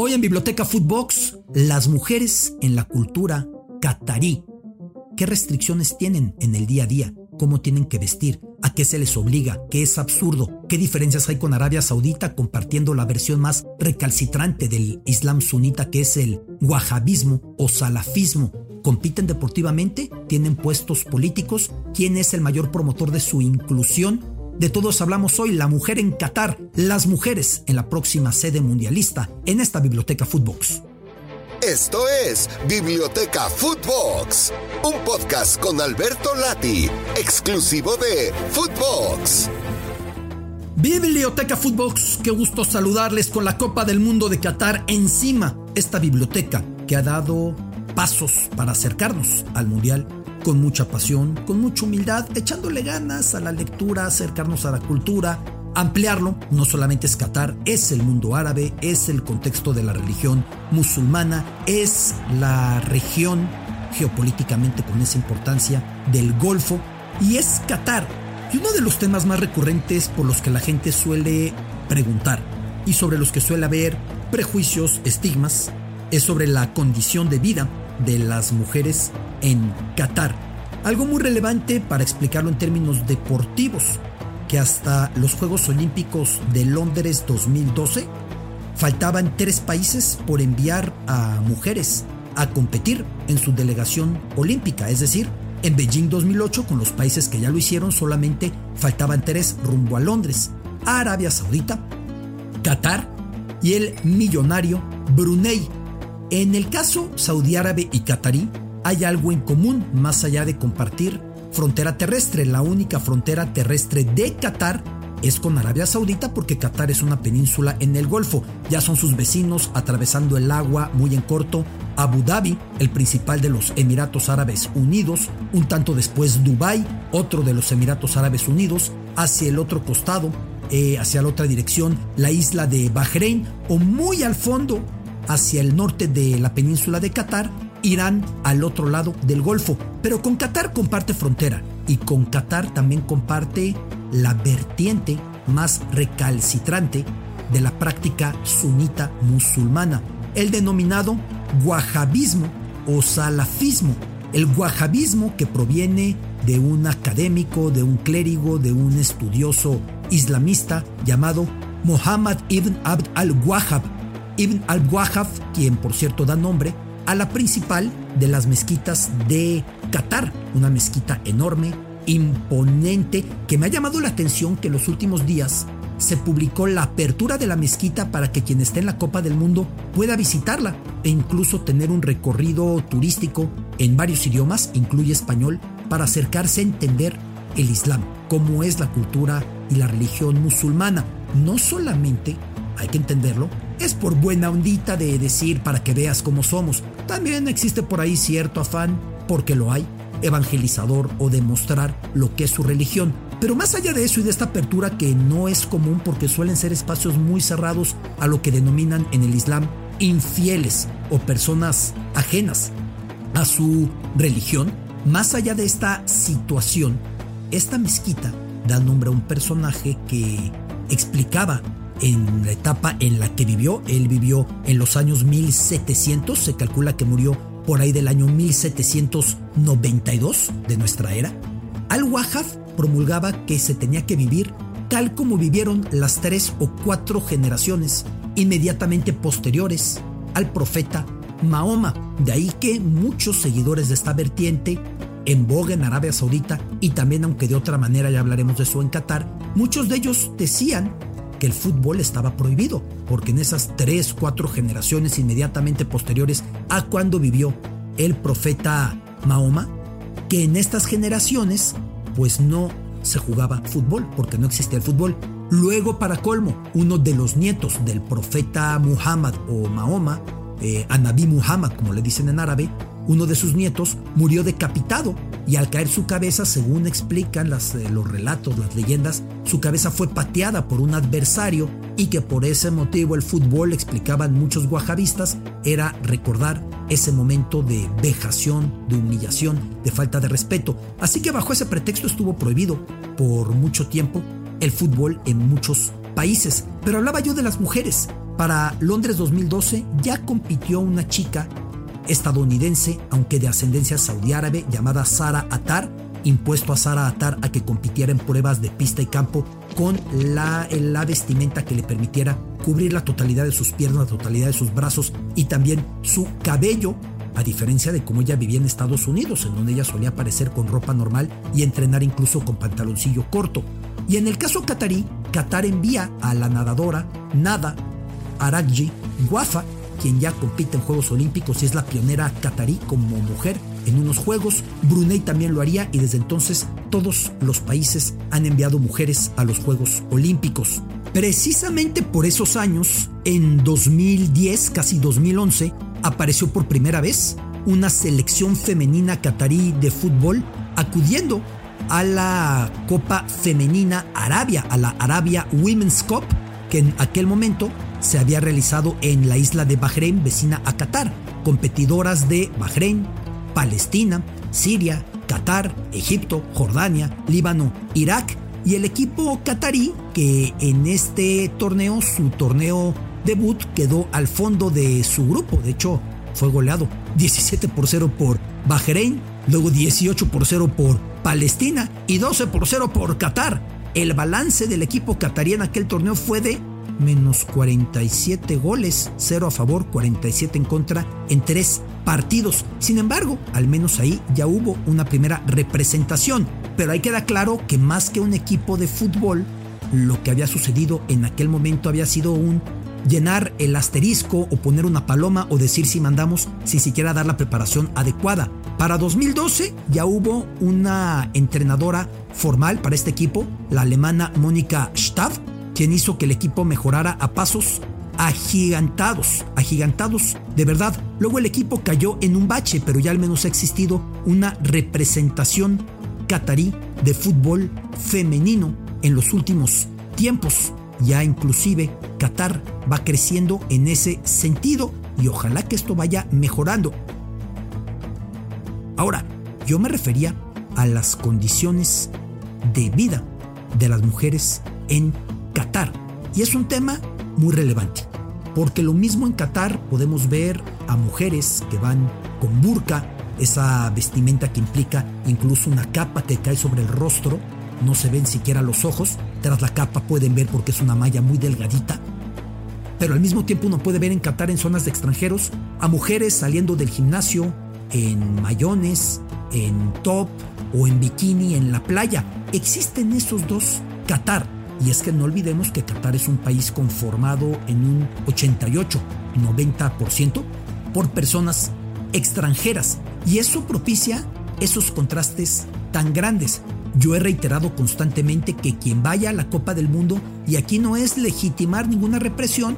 Hoy en Biblioteca Footbox, las mujeres en la cultura catarí. ¿Qué restricciones tienen en el día a día? ¿Cómo tienen que vestir? ¿A qué se les obliga? ¿Qué es absurdo? ¿Qué diferencias hay con Arabia Saudita compartiendo la versión más recalcitrante del Islam sunita que es el wahhabismo o salafismo? ¿Compiten deportivamente? ¿Tienen puestos políticos? ¿Quién es el mayor promotor de su inclusión? De todos hablamos hoy, la mujer en Qatar, las mujeres en la próxima sede mundialista, en esta Biblioteca Footbox. Esto es Biblioteca Footbox, un podcast con Alberto Lati, exclusivo de Footbox. Biblioteca Footbox, qué gusto saludarles con la Copa del Mundo de Qatar encima, esta biblioteca que ha dado pasos para acercarnos al Mundial con mucha pasión, con mucha humildad, echándole ganas a la lectura, acercarnos a la cultura, ampliarlo, no solamente es Qatar, es el mundo árabe, es el contexto de la religión musulmana, es la región geopolíticamente con esa importancia del Golfo y es Qatar. Y uno de los temas más recurrentes por los que la gente suele preguntar y sobre los que suele haber prejuicios, estigmas, es sobre la condición de vida de las mujeres en Qatar. Algo muy relevante para explicarlo en términos deportivos, que hasta los Juegos Olímpicos de Londres 2012 faltaban tres países por enviar a mujeres a competir en su delegación olímpica, es decir, en Beijing 2008 con los países que ya lo hicieron solamente faltaban tres rumbo a Londres, Arabia Saudita, Qatar y el millonario Brunei. En el caso saudí árabe y qatarí, hay algo en común más allá de compartir frontera terrestre. La única frontera terrestre de Qatar es con Arabia Saudita porque Qatar es una península en el Golfo. Ya son sus vecinos atravesando el agua muy en corto. Abu Dhabi, el principal de los Emiratos Árabes Unidos, un tanto después Dubái, otro de los Emiratos Árabes Unidos, hacia el otro costado, eh, hacia la otra dirección, la isla de Bahrein, o muy al fondo, hacia el norte de la península de Qatar, Irán al otro lado del Golfo. Pero con Qatar comparte frontera y con Qatar también comparte la vertiente más recalcitrante de la práctica sunita musulmana, el denominado wahhabismo o salafismo. El wahhabismo que proviene de un académico, de un clérigo, de un estudioso islamista llamado Muhammad ibn Abd al-Wahhab. Ibn al-Wahhab, quien por cierto da nombre a la principal de las mezquitas de Qatar, una mezquita enorme, imponente, que me ha llamado la atención que en los últimos días se publicó la apertura de la mezquita para que quien esté en la Copa del Mundo pueda visitarla e incluso tener un recorrido turístico en varios idiomas, incluye español, para acercarse a entender el Islam, cómo es la cultura y la religión musulmana. No solamente, hay que entenderlo, es por buena ondita de decir para que veas cómo somos. También existe por ahí cierto afán, porque lo hay, evangelizador o demostrar lo que es su religión. Pero más allá de eso y de esta apertura que no es común porque suelen ser espacios muy cerrados a lo que denominan en el Islam infieles o personas ajenas a su religión, más allá de esta situación, esta mezquita da nombre a un personaje que explicaba en la etapa en la que vivió. Él vivió en los años 1700, se calcula que murió por ahí del año 1792 de nuestra era. Al-Wahhab promulgaba que se tenía que vivir tal como vivieron las tres o cuatro generaciones inmediatamente posteriores al profeta Mahoma. De ahí que muchos seguidores de esta vertiente en boga en Arabia Saudita y también, aunque de otra manera ya hablaremos de eso en Qatar, muchos de ellos decían que el fútbol estaba prohibido, porque en esas tres, cuatro generaciones inmediatamente posteriores a cuando vivió el profeta Mahoma, que en estas generaciones pues no se jugaba fútbol, porque no existía el fútbol. Luego, para colmo, uno de los nietos del profeta Muhammad o Mahoma, eh, Anabí Muhammad, como le dicen en árabe, uno de sus nietos murió decapitado y al caer su cabeza, según explican las, eh, los relatos, las leyendas, su cabeza fue pateada por un adversario y que por ese motivo el fútbol, explicaban muchos guajabistas, era recordar ese momento de vejación, de humillación, de falta de respeto. Así que bajo ese pretexto estuvo prohibido por mucho tiempo el fútbol en muchos países. Pero hablaba yo de las mujeres Para Londres 2012 ya compitió una chica estadounidense, aunque de ascendencia saudí árabe, llamada Sara Atar, impuesto a Sara Atar a que compitiera en pruebas de pista y campo con la, la vestimenta que le permitiera cubrir la totalidad de sus piernas, la totalidad de sus brazos y también su cabello, a diferencia de cómo ella vivía en Estados Unidos, en donde ella solía aparecer con ropa normal y entrenar incluso con pantaloncillo corto. Y en el caso catarí, Qatar envía a la nadadora Nada Arakji Wafa, quien ya compite en Juegos Olímpicos y es la pionera catarí como mujer en unos Juegos. Brunei también lo haría y desde entonces todos los países han enviado mujeres a los Juegos Olímpicos. Precisamente por esos años, en 2010, casi 2011, apareció por primera vez una selección femenina catarí de fútbol acudiendo a la Copa Femenina Arabia, a la Arabia Women's Cup, que en aquel momento se había realizado en la isla de Bahrein, vecina a Qatar. Competidoras de Bahrein, Palestina, Siria, Qatar, Egipto, Jordania, Líbano, Irak y el equipo qatarí que en este torneo, su torneo debut, quedó al fondo de su grupo. De hecho, fue goleado 17 por 0 por Bahrein, luego 18 por 0 por Palestina y 12 por 0 por Qatar. El balance del equipo qatarí en aquel torneo fue de menos 47 goles, 0 a favor, 47 en contra en tres partidos. Sin embargo, al menos ahí ya hubo una primera representación. Pero ahí queda claro que más que un equipo de fútbol, lo que había sucedido en aquel momento había sido un llenar el asterisco o poner una paloma o decir si mandamos sin siquiera dar la preparación adecuada. Para 2012 ya hubo una entrenadora formal para este equipo, la alemana Mónica Staff, quien hizo que el equipo mejorara a pasos agigantados, agigantados de verdad. Luego el equipo cayó en un bache, pero ya al menos ha existido una representación catarí de fútbol femenino en los últimos tiempos. Ya inclusive Qatar va creciendo en ese sentido y ojalá que esto vaya mejorando. Ahora, yo me refería a las condiciones de vida de las mujeres en Qatar. Y es un tema muy relevante, porque lo mismo en Qatar podemos ver a mujeres que van con burka, esa vestimenta que implica incluso una capa que cae sobre el rostro, no se ven siquiera los ojos, tras la capa pueden ver porque es una malla muy delgadita, pero al mismo tiempo uno puede ver en Qatar en zonas de extranjeros a mujeres saliendo del gimnasio en mayones, en top o en bikini en la playa. Existen esos dos Qatar y es que no olvidemos que Qatar es un país conformado en un 88-90% por personas extranjeras. Y eso propicia esos contrastes tan grandes. Yo he reiterado constantemente que quien vaya a la Copa del Mundo, y aquí no es legitimar ninguna represión,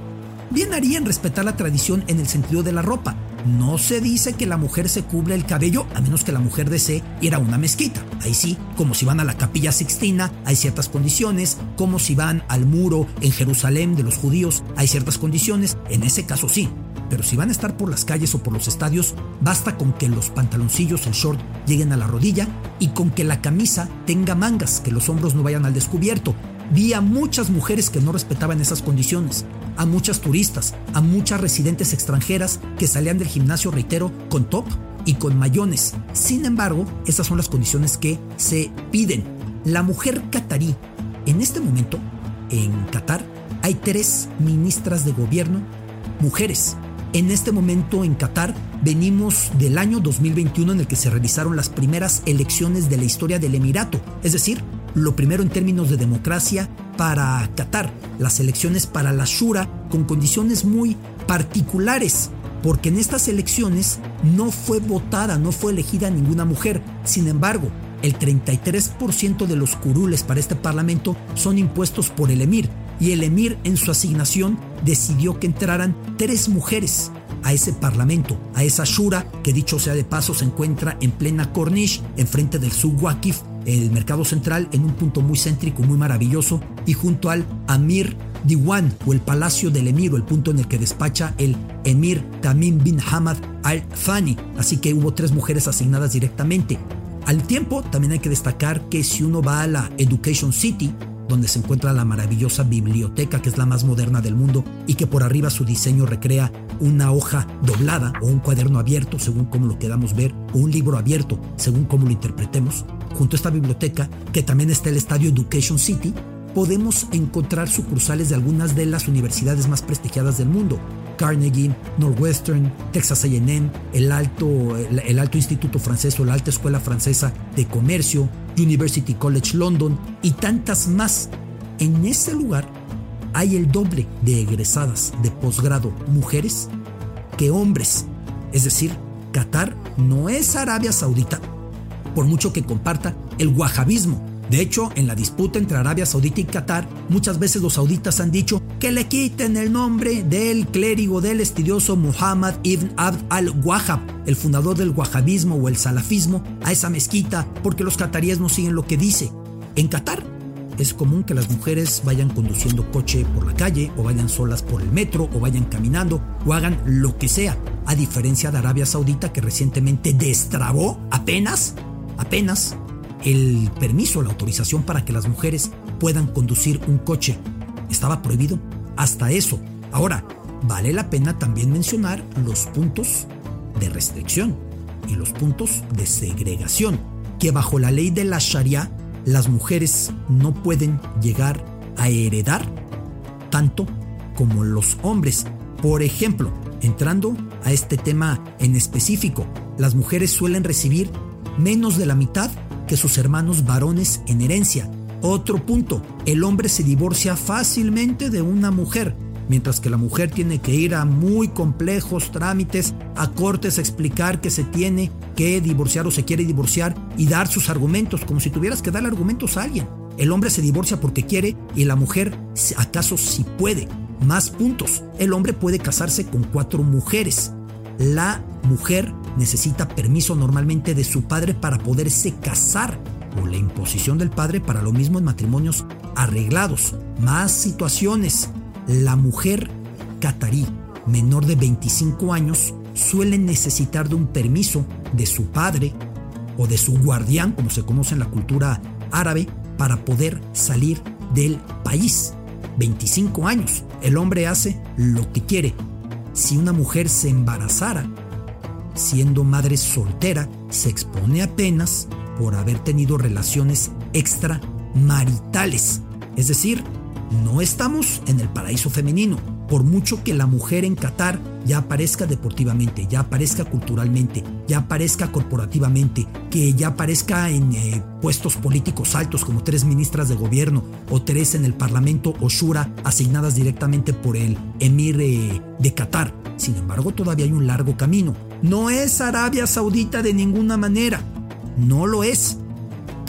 bien haría en respetar la tradición en el sentido de la ropa. No se dice que la mujer se cubre el cabello a menos que la mujer desee ir a una mezquita. Ahí sí, como si van a la capilla sixtina, hay ciertas condiciones, como si van al muro en Jerusalén de los judíos, hay ciertas condiciones, en ese caso sí. Pero si van a estar por las calles o por los estadios, basta con que los pantaloncillos, el short, lleguen a la rodilla y con que la camisa tenga mangas, que los hombros no vayan al descubierto. Vi a muchas mujeres que no respetaban esas condiciones a muchas turistas, a muchas residentes extranjeras que salían del gimnasio, reitero, con top y con mayones. Sin embargo, esas son las condiciones que se piden. La mujer catarí, en este momento, en Qatar, hay tres ministras de gobierno mujeres. En este momento en Qatar venimos del año 2021 en el que se realizaron las primeras elecciones de la historia del Emirato, es decir, lo primero en términos de democracia para Qatar, las elecciones para la Shura con condiciones muy particulares, porque en estas elecciones no fue votada, no fue elegida ninguna mujer. Sin embargo, el 33% de los curules para este parlamento son impuestos por el emir, y el emir en su asignación decidió que entraran tres mujeres a ese parlamento, a esa shura que dicho sea de paso se encuentra en plena Corniche, enfrente del Subwakif, el mercado central, en un punto muy céntrico, muy maravilloso, y junto al Amir Diwan o el Palacio del Emir el punto en el que despacha el Emir Tamim bin Hamad al Thani. Así que hubo tres mujeres asignadas directamente. Al tiempo, también hay que destacar que si uno va a la Education City, donde se encuentra la maravillosa biblioteca que es la más moderna del mundo y que por arriba su diseño recrea una hoja doblada o un cuaderno abierto según como lo queramos ver o un libro abierto según como lo interpretemos. Junto a esta biblioteca, que también está el estadio Education City, podemos encontrar sucursales de algunas de las universidades más prestigiadas del mundo. Carnegie, Northwestern, Texas AM, el Alto, el, Alto Instituto Francés o la Alta Escuela Francesa de Comercio, University College London y tantas más. En ese lugar hay el doble de egresadas de posgrado mujeres que hombres. Es decir, Qatar no es Arabia Saudita, por mucho que comparta el wahabismo de hecho, en la disputa entre Arabia Saudita y Qatar, muchas veces los sauditas han dicho que le quiten el nombre del clérigo del estudioso Muhammad ibn Abd al-Wahhab, el fundador del wahabismo o el salafismo, a esa mezquita porque los qataríes no siguen lo que dice. En Qatar es común que las mujeres vayan conduciendo coche por la calle o vayan solas por el metro o vayan caminando o hagan lo que sea, a diferencia de Arabia Saudita que recientemente destrabó apenas, apenas el permiso, la autorización para que las mujeres puedan conducir un coche. Estaba prohibido hasta eso. Ahora, vale la pena también mencionar los puntos de restricción y los puntos de segregación, que bajo la ley de la Sharia las mujeres no pueden llegar a heredar tanto como los hombres. Por ejemplo, entrando a este tema en específico, las mujeres suelen recibir menos de la mitad que sus hermanos varones en herencia. Otro punto, el hombre se divorcia fácilmente de una mujer, mientras que la mujer tiene que ir a muy complejos trámites, a cortes a explicar que se tiene que divorciar o se quiere divorciar y dar sus argumentos, como si tuvieras que darle argumentos a alguien. El hombre se divorcia porque quiere y la mujer acaso si puede. Más puntos. El hombre puede casarse con cuatro mujeres. La mujer necesita permiso normalmente de su padre para poderse casar o la imposición del padre para lo mismo en matrimonios arreglados. Más situaciones. La mujer catarí menor de 25 años suele necesitar de un permiso de su padre o de su guardián, como se conoce en la cultura árabe, para poder salir del país. 25 años. El hombre hace lo que quiere. Si una mujer se embarazara, siendo madre soltera, se expone apenas por haber tenido relaciones extramaritales. Es decir, no estamos en el paraíso femenino. Por mucho que la mujer en Qatar ya aparezca deportivamente, ya aparezca culturalmente, ya aparezca corporativamente, que ya aparezca en eh, puestos políticos altos como tres ministras de gobierno o tres en el Parlamento o Shura asignadas directamente por el emir eh, de Qatar. Sin embargo, todavía hay un largo camino. No es Arabia Saudita de ninguna manera. No lo es.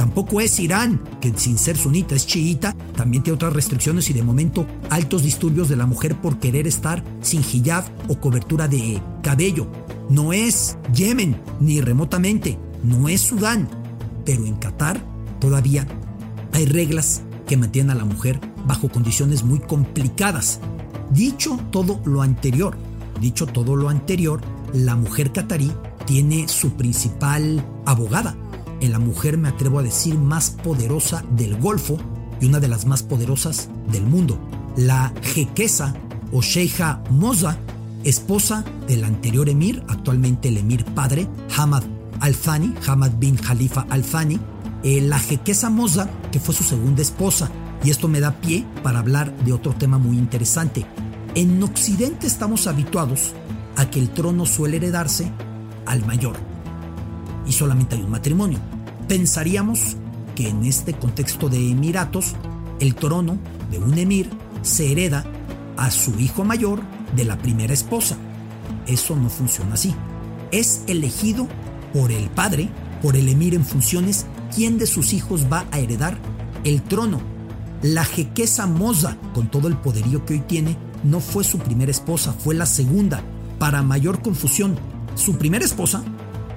Tampoco es Irán, que sin ser sunita es chiita, también tiene otras restricciones y de momento altos disturbios de la mujer por querer estar sin hijab o cobertura de cabello. No es Yemen, ni remotamente. No es Sudán. Pero en Qatar todavía hay reglas que mantienen a la mujer bajo condiciones muy complicadas. Dicho todo lo anterior, dicho todo lo anterior, la mujer catarí tiene su principal abogada, en la mujer me atrevo a decir más poderosa del Golfo y una de las más poderosas del mundo, la jequesa o Sheikha Moza, esposa del anterior emir, actualmente el emir padre, Hamad Al-Thani, Hamad bin Khalifa Al-Thani, eh, la jequesa Moza, que fue su segunda esposa. Y esto me da pie para hablar de otro tema muy interesante. En Occidente estamos habituados a que el trono suele heredarse al mayor. Y solamente hay un matrimonio. Pensaríamos que en este contexto de emiratos, el trono de un emir se hereda a su hijo mayor de la primera esposa. Eso no funciona así. Es elegido por el padre, por el emir en funciones, quién de sus hijos va a heredar el trono. La jequesa Moza, con todo el poderío que hoy tiene, no fue su primera esposa, fue la segunda para mayor confusión, su primera esposa,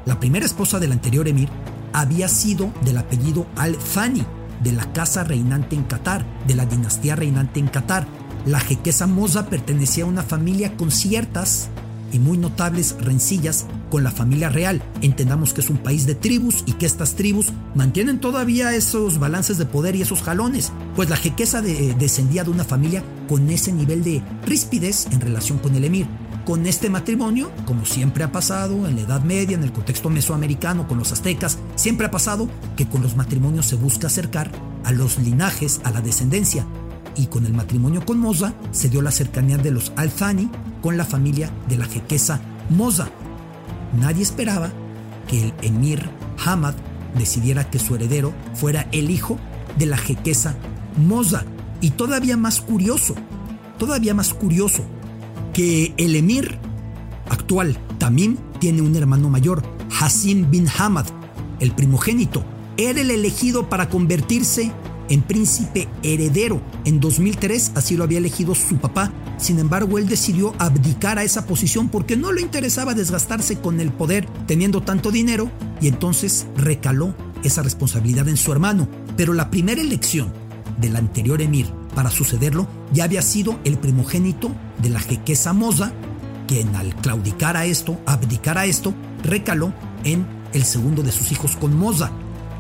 la primera esposa del anterior emir, había sido del apellido Al-Thani, de la casa reinante en Qatar, de la dinastía reinante en Qatar. La jequesa Moza pertenecía a una familia con ciertas y muy notables rencillas con la familia real. Entendamos que es un país de tribus y que estas tribus mantienen todavía esos balances de poder y esos jalones, pues la jequeza descendía de una familia con ese nivel de ríspidez en relación con el emir. Con este matrimonio, como siempre ha pasado en la Edad Media, en el contexto mesoamericano, con los aztecas, siempre ha pasado que con los matrimonios se busca acercar a los linajes, a la descendencia. Y con el matrimonio con Moza se dio la cercanía de los Alzani con la familia de la jequesa Moza. Nadie esperaba que el emir Hamad decidiera que su heredero fuera el hijo de la jequesa Moza. Y todavía más curioso, todavía más curioso, que el emir actual, Tamim, tiene un hermano mayor, Hassim bin Hamad, el primogénito. Era el elegido para convertirse en príncipe heredero. En 2003 así lo había elegido su papá. Sin embargo, él decidió abdicar a esa posición porque no le interesaba desgastarse con el poder teniendo tanto dinero y entonces recaló esa responsabilidad en su hermano. Pero la primera elección del anterior emir para sucederlo ya había sido el primogénito de la jequesa Moza, quien al claudicar a esto, abdicar a esto, recaló en el segundo de sus hijos con Moza.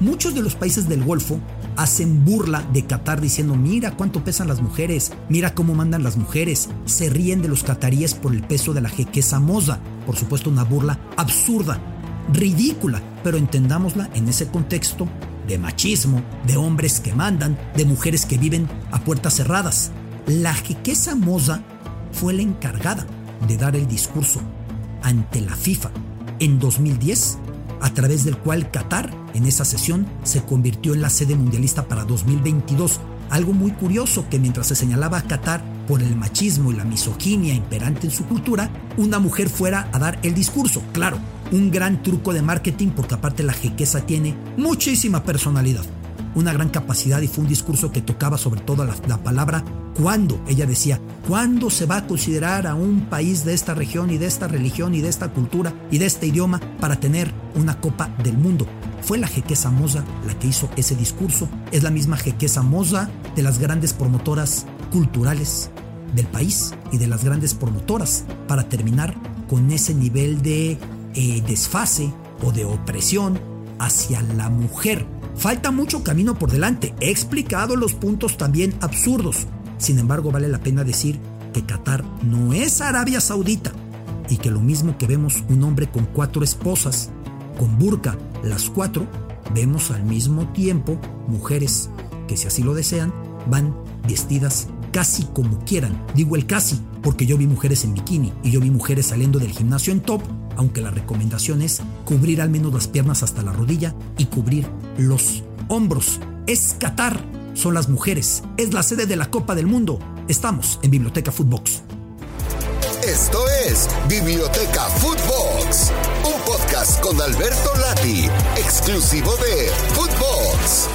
Muchos de los países del Golfo hacen burla de Qatar diciendo mira cuánto pesan las mujeres, mira cómo mandan las mujeres, se ríen de los cataríes por el peso de la jequesa Moza, por supuesto una burla absurda, ridícula, pero entendámosla en ese contexto de machismo, de hombres que mandan, de mujeres que viven a puertas cerradas. La jequesa Moza fue la encargada de dar el discurso ante la FIFA en 2010, a través del cual Qatar en esa sesión se convirtió en la sede mundialista para 2022. Algo muy curioso que mientras se señalaba a Qatar por el machismo y la misoginia imperante en su cultura, una mujer fuera a dar el discurso. Claro, un gran truco de marketing porque aparte la jequesa tiene muchísima personalidad, una gran capacidad y fue un discurso que tocaba sobre todo la, la palabra cuándo. Ella decía, ¿cuándo se va a considerar a un país de esta región y de esta religión y de esta cultura y de este idioma para tener una copa del mundo? Fue la jequesa Moza la que hizo ese discurso. Es la misma jequesa Moza de las grandes promotoras culturales del país y de las grandes promotoras para terminar con ese nivel de desfase o de opresión hacia la mujer. Falta mucho camino por delante. He explicado los puntos también absurdos. Sin embargo, vale la pena decir que Qatar no es Arabia Saudita y que lo mismo que vemos un hombre con cuatro esposas, con burka, las cuatro, vemos al mismo tiempo mujeres que si así lo desean, van vestidas casi como quieran. Digo el casi porque yo vi mujeres en bikini y yo vi mujeres saliendo del gimnasio en top aunque la recomendación es cubrir al menos las piernas hasta la rodilla y cubrir los hombros. Es Qatar, son las mujeres, es la sede de la Copa del Mundo. Estamos en Biblioteca Footbox. Esto es Biblioteca Footbox, un podcast con Alberto Lati, exclusivo de Footbox.